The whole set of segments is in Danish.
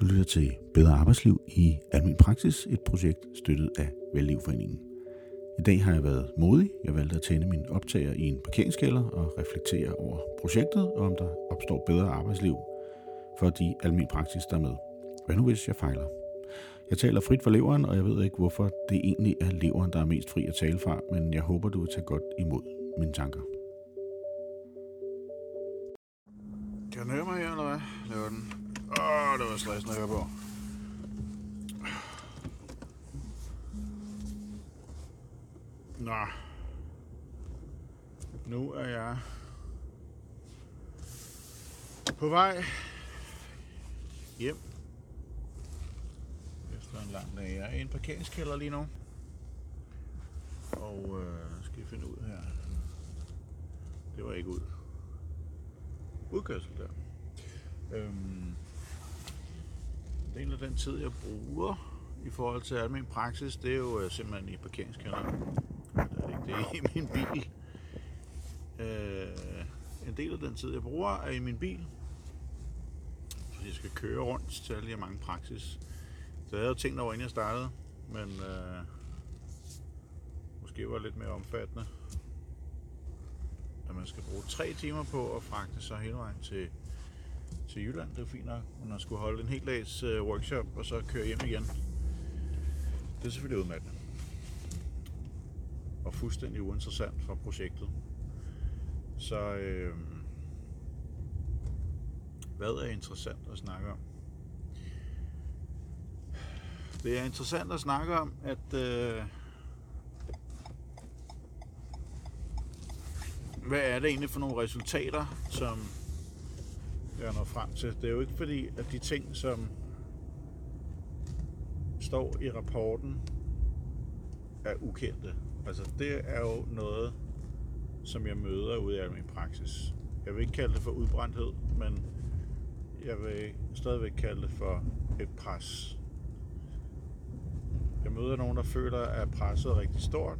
Du lytter til Bedre Arbejdsliv i Almin Praksis, et projekt støttet af Vellivforeningen. I dag har jeg været modig. Jeg valgte at tænde min optager i en parkeringskælder og reflektere over projektet, og om der opstår bedre arbejdsliv for de almen praksis, der er med. Hvad nu hvis jeg fejler? Jeg taler frit for leveren, og jeg ved ikke, hvorfor det egentlig er leveren, der er mest fri at tale fra, men jeg håber, du vil tage godt imod mine tanker. Åh, det var stressende at høre på. Nå. Nu er jeg på vej hjem efter en lang dag. Jeg er i en parkeringskælder lige nu. Og øh, skal jeg finde ud her. Det var ikke ud. Udkørsel der. Øhm, halvdelen af den tid, jeg bruger i forhold til almindelig praksis, det er jo øh, simpelthen i parkeringskælderen. Det er ikke det i min bil. Øh, en del af den tid, jeg bruger, er i min bil. Fordi jeg skal køre rundt til alle de her mange praksis. Så jeg havde jo tænkt over, inden jeg startede, men øh, måske var det lidt mere omfattende. At man skal bruge tre timer på at fragte sig hele vejen til til Jylland. Det var fint nok, Men at skulle holde en hel dags øh, workshop og så køre hjem igen. Det er selvfølgelig udmattende. Og fuldstændig uinteressant for projektet. Så øh, hvad er interessant at snakke om? Det er interessant at snakke om, at øh, hvad er det egentlig for nogle resultater, som jeg når frem til. Det er jo ikke fordi, at de ting, som står i rapporten, er ukendte. Altså, det er jo noget, som jeg møder ude af min praksis. Jeg vil ikke kalde det for udbrændthed, men jeg vil stadigvæk kalde det for et pres. Jeg møder nogen, der føler, at presset er rigtig stort.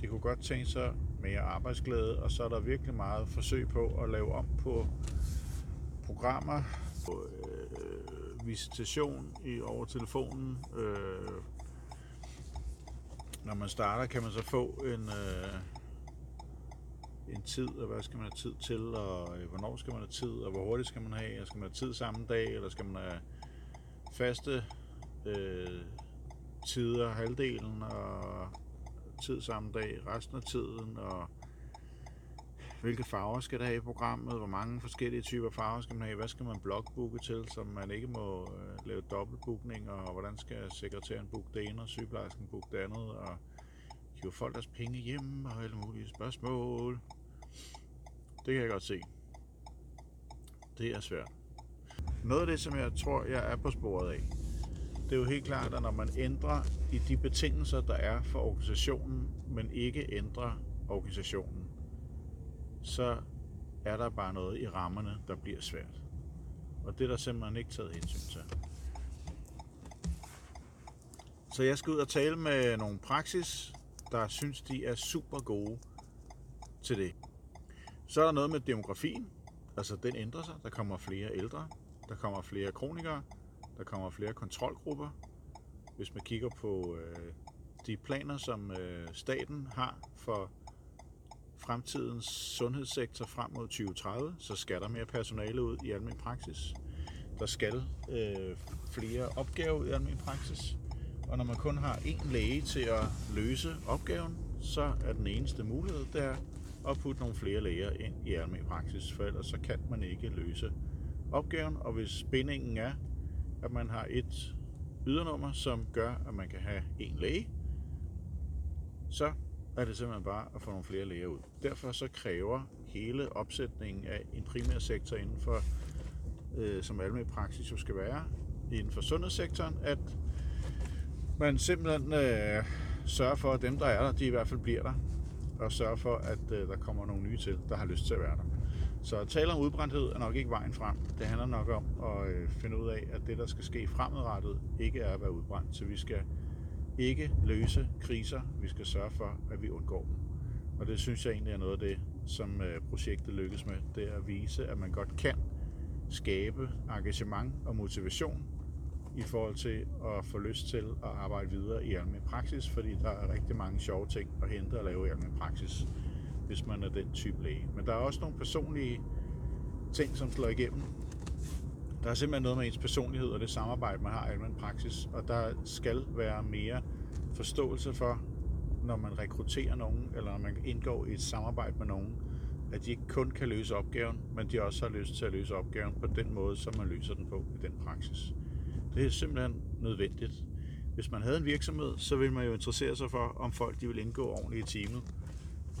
De kunne godt tænke sig mere arbejdsglæde, og så er der virkelig meget forsøg på at lave om på programmer, på øh, visitation i, over telefonen. Øh, når man starter, kan man så få en, øh, en tid, og hvad skal man have tid til, og øh, hvornår skal man have tid, og hvor hurtigt skal man have, og skal man have tid samme dag, eller skal man have faste øh, tider, halvdelen, og tid samme dag, resten af tiden, og hvilke farver skal der have i programmet, hvor mange forskellige typer farver skal man have, hvad skal man blogbooke til, så man ikke må øh, lave dobbeltbookning, og hvordan skal sekretæren booke det ene, og sygeplejersken booke det andet, og hive folk deres penge hjem, og alle mulige spørgsmål. Det kan jeg godt se. Det er svært. Noget af det, som jeg tror, jeg er på sporet af, det er jo helt klart, at når man ændrer i de betingelser, der er for organisationen, men ikke ændrer organisationen, så er der bare noget i rammerne, der bliver svært. Og det er der simpelthen ikke taget hensyn til. Så jeg skal ud og tale med nogle praksis, der synes, de er super gode til det. Så er der noget med demografien. Altså, den ændrer sig. Der kommer flere ældre. Der kommer flere kronikere. Der kommer flere kontrolgrupper. Hvis man kigger på øh, de planer, som øh, staten har for fremtidens sundhedssektor frem mod 2030, så skal der mere personale ud i almen praksis. Der skal øh, flere opgaver ud i almen praksis. Og når man kun har én læge til at løse opgaven, så er den eneste mulighed, der at putte nogle flere læger ind i almen praksis, for ellers så kan man ikke løse opgaven. Og hvis bindingen er, at man har et ydernummer, som gør, at man kan have en læge, så er det simpelthen bare at få nogle flere læger ud. Derfor så kræver hele opsætningen af en primær sektor inden for, øh, som almindelig praksis jo skal være, inden for sundhedssektoren, at man simpelthen øh, sørger for, at dem, der er der, de i hvert fald bliver der, og sørger for, at øh, der kommer nogle nye til, der har lyst til at være der. Så at tale om udbrændthed er nok ikke vejen frem. Det handler nok om at øh, finde ud af, at det, der skal ske fremadrettet, ikke er at være udbrændt. Så vi skal ikke løse kriser. Vi skal sørge for, at vi undgår dem. Og det synes jeg egentlig er noget af det, som øh, projektet lykkes med. Det er at vise, at man godt kan skabe engagement og motivation i forhold til at få lyst til at arbejde videre i almindelig praksis, fordi der er rigtig mange sjove ting at hente og lave i almindelig praksis, hvis man er den type læge. Men der er også nogle personlige ting, som slår igennem. Der er simpelthen noget med ens personlighed og det samarbejde, man har i almindelig praksis, og der skal være mere forståelse for, når man rekrutterer nogen, eller når man indgår i et samarbejde med nogen, at de ikke kun kan løse opgaven, men de også har lyst til at løse opgaven på den måde, som man løser den på i den praksis. Det er simpelthen nødvendigt. Hvis man havde en virksomhed, så ville man jo interessere sig for, om folk de vil indgå ordentligt i teamet.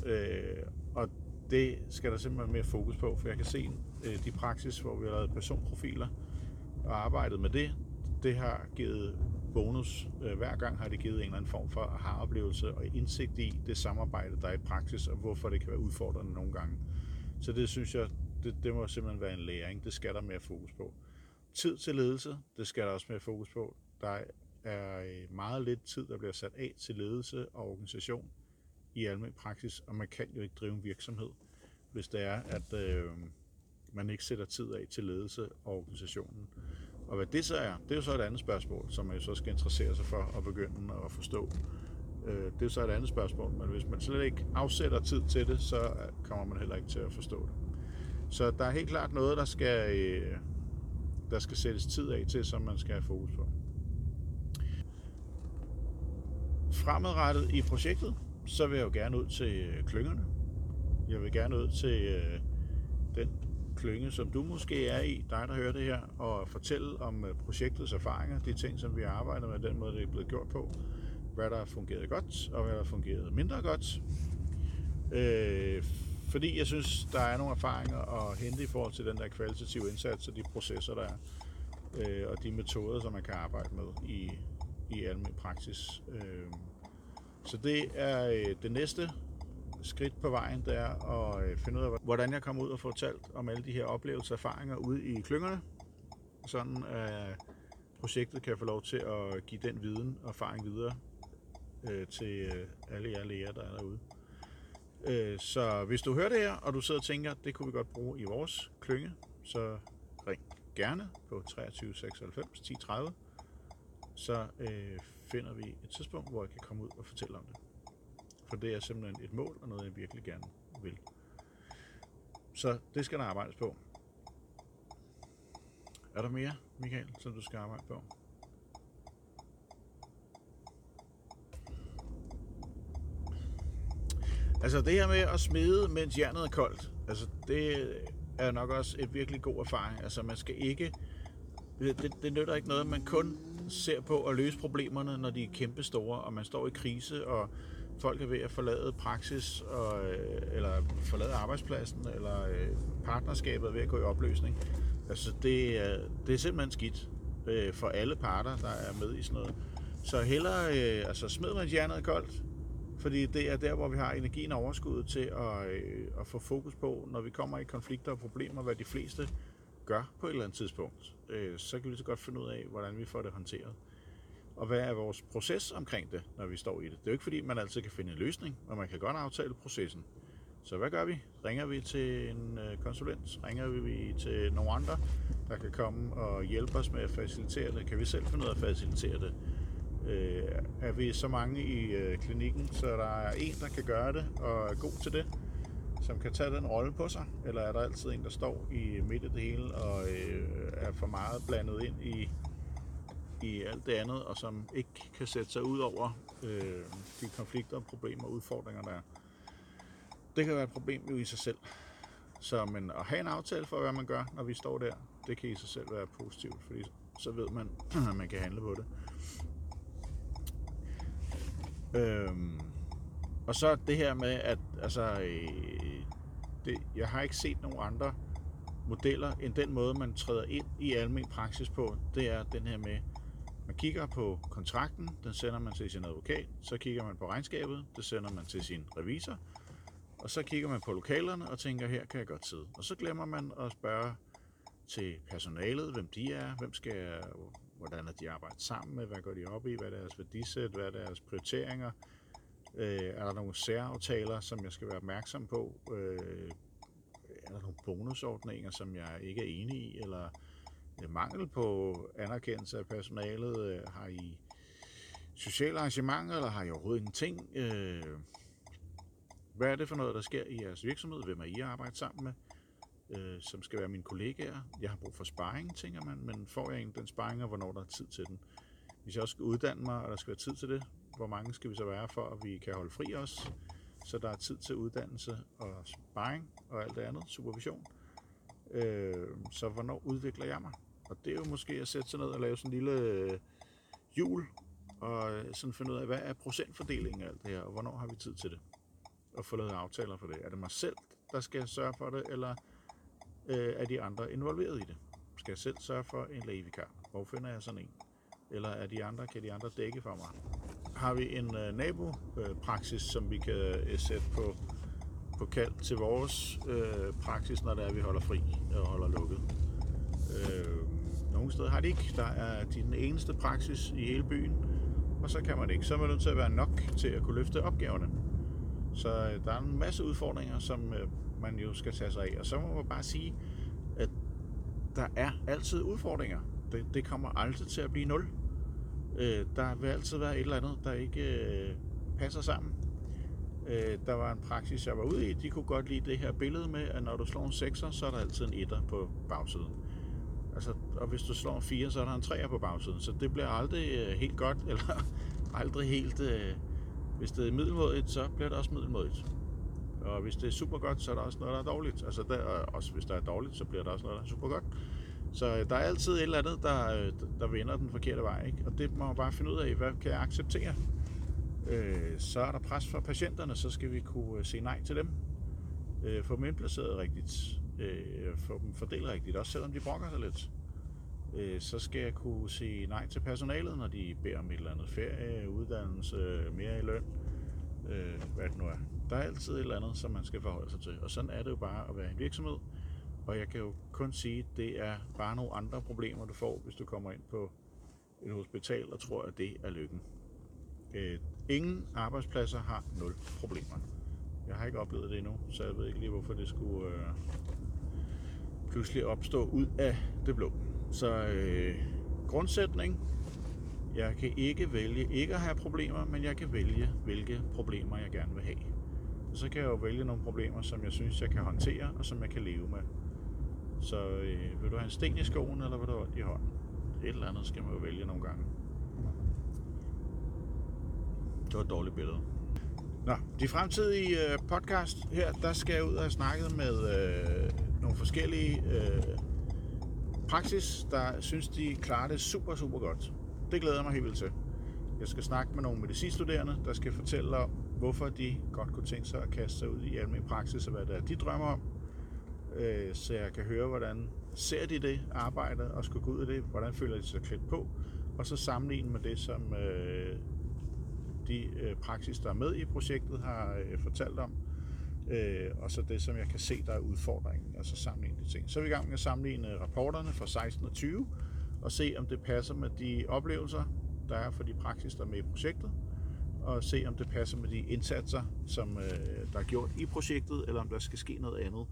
Øh, og det skal der simpelthen mere fokus på, for jeg kan se øh, de praksis, hvor vi har lavet personprofiler og arbejdet med det, det har givet bonus. Øh, hver gang har det givet en eller anden form for aha-oplevelse og indsigt i det samarbejde, der er i praksis, og hvorfor det kan være udfordrende nogle gange. Så det synes jeg, det, det må simpelthen være en læring. Det skal der mere fokus på. Tid til ledelse, det skal der også mere fokus på. Der er øh, meget lidt tid, der bliver sat af til ledelse og organisation i almindelig praksis, og man kan jo ikke drive en virksomhed, hvis det er, at øh, man ikke sætter tid af til ledelse og organisationen. Og hvad det så er, det er jo så et andet spørgsmål, som man jo så skal interessere sig for og begynde at forstå. Øh, det er så et andet spørgsmål, men hvis man slet ikke afsætter tid til det, så øh, kommer man heller ikke til at forstå det. Så der er helt klart noget, der skal, øh, der skal sættes tid af til, som man skal have fokus på. Fremadrettet i projektet, så vil jeg jo gerne ud til klyngerne. Jeg vil gerne ud til den klynge, som du måske er i, dig der hører det her, og fortælle om øh, projektets erfaringer, de ting, som vi har arbejdet med, den måde, det er blevet gjort på, hvad der har fungeret godt, og hvad der har fungeret mindre godt. Øh, fordi jeg synes, der er nogle erfaringer at hente i forhold til den der kvalitative indsats og de processer, der er, øh, og de metoder, som man kan arbejde med i, i almindelig praksis. Øh, så det er øh, det næste skridt på vejen, det er at øh, finde ud af, hvordan jeg kommer ud og fortalt om alle de her oplevelser og erfaringer ude i klyngerne, sådan at projektet kan få lov til at give den viden og erfaring videre øh, til øh, alle jer læger, der er derude. Så hvis du hører det her, og du sidder og tænker, det kunne vi godt bruge i vores klynge, så ring gerne på 23 96 10 30, så øh, finder vi et tidspunkt, hvor jeg kan komme ud og fortælle om det på, det er simpelthen et mål og noget, jeg virkelig gerne vil. Så det skal der arbejdes på. Er der mere, Michael, som du skal arbejde på? Altså det her med at smide, mens jernet er koldt, altså det er nok også et virkelig god erfaring. Altså man skal ikke, det, det nytter ikke noget, man kun ser på at løse problemerne, når de er kæmpe store, og man står i krise, og folk er ved at forlade praksis, og, øh, eller forlade arbejdspladsen, eller øh, partnerskabet er ved at gå i opløsning. Altså, det er, det er simpelthen skidt øh, for alle parter, der er med i sådan noget. Så hellere, øh, altså smid man hjernet koldt, fordi det er der, hvor vi har energien og overskuddet til at, øh, at få fokus på, når vi kommer i konflikter og problemer, hvad de fleste gør på et eller andet tidspunkt. Øh, så kan vi så godt finde ud af, hvordan vi får det håndteret og hvad er vores proces omkring det, når vi står i det. Det er jo ikke fordi, man altid kan finde en løsning, men man kan godt aftale processen. Så hvad gør vi? Ringer vi til en øh, konsulent? Ringer vi til nogle andre, der kan komme og hjælpe os med at facilitere det? Kan vi selv finde ud af at facilitere det? Øh, er vi så mange i øh, klinikken, så der er en, der kan gøre det og er god til det, som kan tage den rolle på sig? Eller er der altid en, der står i midt af det hele og øh, er for meget blandet ind i i alt det andet, og som ikke kan sætte sig ud over øh, de konflikter, problemer og udfordringer, der er. Det kan være et problem jo i sig selv. Så men at have en aftale for, hvad man gør, når vi står der, det kan i sig selv være positivt, fordi så ved man, at man kan handle på det. Øhm, og så det her med, at altså, øh, det, jeg har ikke set nogen andre modeller end den måde, man træder ind i almen praksis på. Det er den her med, man kigger på kontrakten, den sender man til sin advokat, så kigger man på regnskabet, det sender man til sin revisor, og så kigger man på lokalerne og tænker, her kan jeg godt sidde. Og så glemmer man at spørge til personalet, hvem de er, hvem skal, hvordan er de arbejdet sammen med, hvad går de op i, hvad er deres værdisæt, hvad er deres prioriteringer, øh, er der nogle særaftaler, som jeg skal være opmærksom på, øh, er der nogle bonusordninger, som jeg ikke er enig i, eller øh, mangel på anerkendelse af personalet? Øh, har I sociale arrangementer, eller har I overhovedet ingenting? Øh, hvad er det for noget, der sker i jeres virksomhed? Hvem er I at arbejde sammen med? Øh, som skal være mine kollegaer. Jeg har brug for sparring, tænker man, men får jeg egentlig den sparring, og hvornår der er tid til den? Hvis jeg også skal uddanne mig, og der skal være tid til det, hvor mange skal vi så være for, at vi kan holde fri os? Så der er tid til uddannelse og sparring og alt det andet, supervision. Øh, så hvornår udvikler jeg mig? Og det er jo måske at sætte sig ned og lave sådan en lille øh, jul, og øh, sådan finde ud af, hvad er procentfordelingen af alt det her, og hvornår har vi tid til det? Og få lavet aftaler for det. Er det mig selv, der skal sørge for det, eller øh, er de andre involveret i det? Skal jeg selv sørge for en lægevikar? Hvor finder jeg sådan en? Eller er de andre, kan de andre dække for mig? Har vi en øh, nabopraksis, som vi kan øh, sætte på, på kald til vores øh, praksis, når det er, vi holder fri og holder lukket? Sted har de ikke. Der er din den eneste praksis i hele byen, og så kan man ikke. Så er man nødt til at være nok til at kunne løfte opgaverne. Så øh, der er en masse udfordringer, som øh, man jo skal tage sig af. Og så må man bare sige, at der er altid udfordringer. Det, det kommer aldrig til at blive nul. Øh, der vil altid være et eller andet, der ikke øh, passer sammen. Øh, der var en praksis, jeg var ude i. De kunne godt lide det her billede med, at når du slår en 6'er, så er der altid en etter på bagsiden. Altså, og hvis du slår en 4, så er der en 3 på bagsiden. Så det bliver aldrig øh, helt godt, eller aldrig helt... Øh, hvis det er middelmådigt, så bliver det også middelmådigt. Og hvis det er super godt, så er der også noget, der er dårligt. Altså der, også hvis der er dårligt, så bliver der også noget, der er super godt. Så øh, der er altid et eller andet, der, øh, der vender den forkerte vej. Ikke? Og det må man bare finde ud af, hvad kan jeg acceptere? Øh, så er der pres fra patienterne, så skal vi kunne øh, se nej til dem. Øh, få dem indplaceret rigtigt. Øh, få dem fordelt rigtigt, også selvom de brokker sig lidt. Øh, så skal jeg kunne sige nej til personalet, når de beder om et eller andet ferie, uddannelse, mere i løn. Øh, hvad det nu er. Der er altid et eller andet, som man skal forholde sig til. Og sådan er det jo bare at være en virksomhed. Og jeg kan jo kun sige, at det er bare nogle andre problemer, du får, hvis du kommer ind på et hospital og tror, at det er lykken. Øh, ingen arbejdspladser har nul problemer. Jeg har ikke oplevet det endnu, så jeg ved ikke lige, hvorfor det skulle øh, pludselig opstå ud af det blå. Så øh, grundsætning, jeg kan ikke vælge ikke at have problemer, men jeg kan vælge, hvilke problemer jeg gerne vil have. Og så kan jeg jo vælge nogle problemer, som jeg synes, jeg kan håndtere, og som jeg kan leve med. Så øh, vil du have en sten i skoen, eller vil du have i hånden? Et eller andet skal man jo vælge nogle gange. Det var et dårligt billede. Nå, de fremtidige øh, podcast her, der skal jeg ud og have snakket med øh, nogle forskellige øh, praksis, der synes, de klarer det super, super godt. Det glæder jeg mig helt vildt til. Jeg skal snakke med nogle medicinstuderende, der skal fortælle om, hvorfor de godt kunne tænke sig at kaste sig ud i almindelig praksis, og hvad det er, de drømmer om. Øh, så jeg kan høre, hvordan ser de det arbejde, og skal gå ud i det, hvordan føler de sig klædt på, og så sammenligne med det, som øh, de øh, praksis, der er med i projektet, har øh, fortalt om, øh, og så det, som jeg kan se, der er udfordringen, og så sammenligne de ting. Så er vi i gang med at sammenligne øh, rapporterne fra 16 og 20, og se, om det passer med de oplevelser, der er for de praksis, der er med i projektet, og se, om det passer med de indsatser, som øh, der er gjort i projektet, eller om der skal ske noget andet.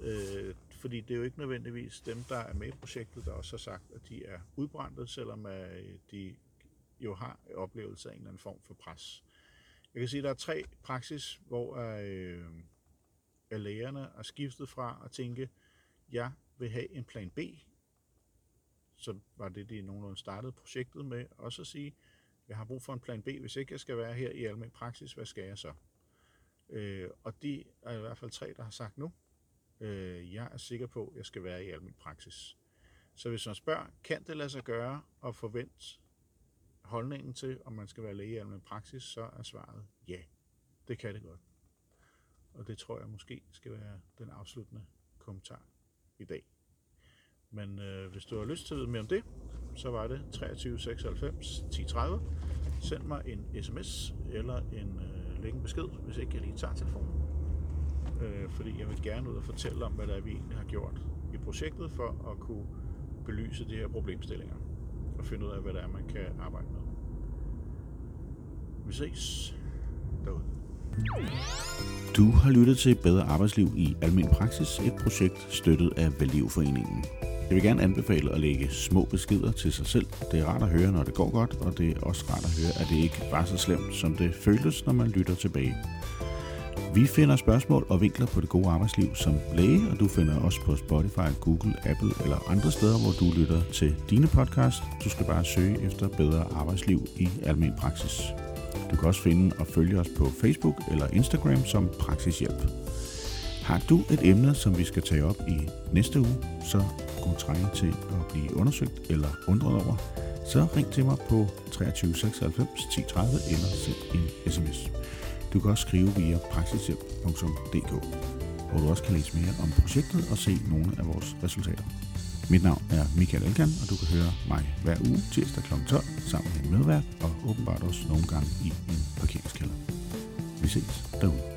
Øh, fordi det er jo ikke nødvendigvis dem, der er med i projektet, der også har sagt, at de er udbrændte, selvom øh, de jo har oplevelse af en eller anden form for pres. Jeg kan sige, at der er tre praksis, hvor øh, lægerne er skiftet fra at tænke, jeg vil have en plan B, så var det, det nogenlunde startede projektet med, også at sige, jeg har brug for en plan B, hvis ikke jeg skal være her i almindelig praksis, hvad skal jeg så? Øh, og de er i hvert fald tre, der har sagt nu, øh, jeg er sikker på, at jeg skal være i almindelig praksis. Så hvis man spørger, kan det lade sig gøre at forvente holdningen til, om man skal være læge i almindelig praksis, så er svaret ja, det kan det godt. Og det tror jeg måske skal være den afsluttende kommentar i dag. Men øh, hvis du har lyst til at vide mere om det, så var det 23 96 10 30. Send mig en sms eller en øh, lægge en besked, hvis ikke jeg lige tager telefonen. Øh, fordi jeg vil gerne ud og fortælle om, hvad der er, vi egentlig har gjort i projektet for at kunne belyse de her problemstillinger og finde ud af, hvad der er, man kan arbejde med. Vi ses derude. Du har lyttet til Bedre Arbejdsliv i Almen Praksis, et projekt støttet af Valivforeningen. Jeg vil gerne anbefale at lægge små beskeder til sig selv. Det er rart at høre, når det går godt, og det er også rart at høre, at det ikke var så slemt, som det føles, når man lytter tilbage. Vi finder spørgsmål og vinkler på det gode arbejdsliv som læge, og du finder os på Spotify, Google, Apple eller andre steder, hvor du lytter til dine podcast. Du skal bare søge efter bedre arbejdsliv i almen praksis. Du kan også finde og følge os på Facebook eller Instagram som Praksishjælp. Har du et emne, som vi skal tage op i næste uge, så kunne trænge til at blive undersøgt eller undret over, så ring til mig på 23 96 10 30 eller send en sms. Du kan også skrive via praksishjælp.dk, hvor du også kan læse mere om projektet og se nogle af vores resultater. Mit navn er Michael Elkan, og du kan høre mig hver uge tirsdag kl. 12 sammen med en medvært og åbenbart også nogle gange i en parkeringskælder. Vi ses derude.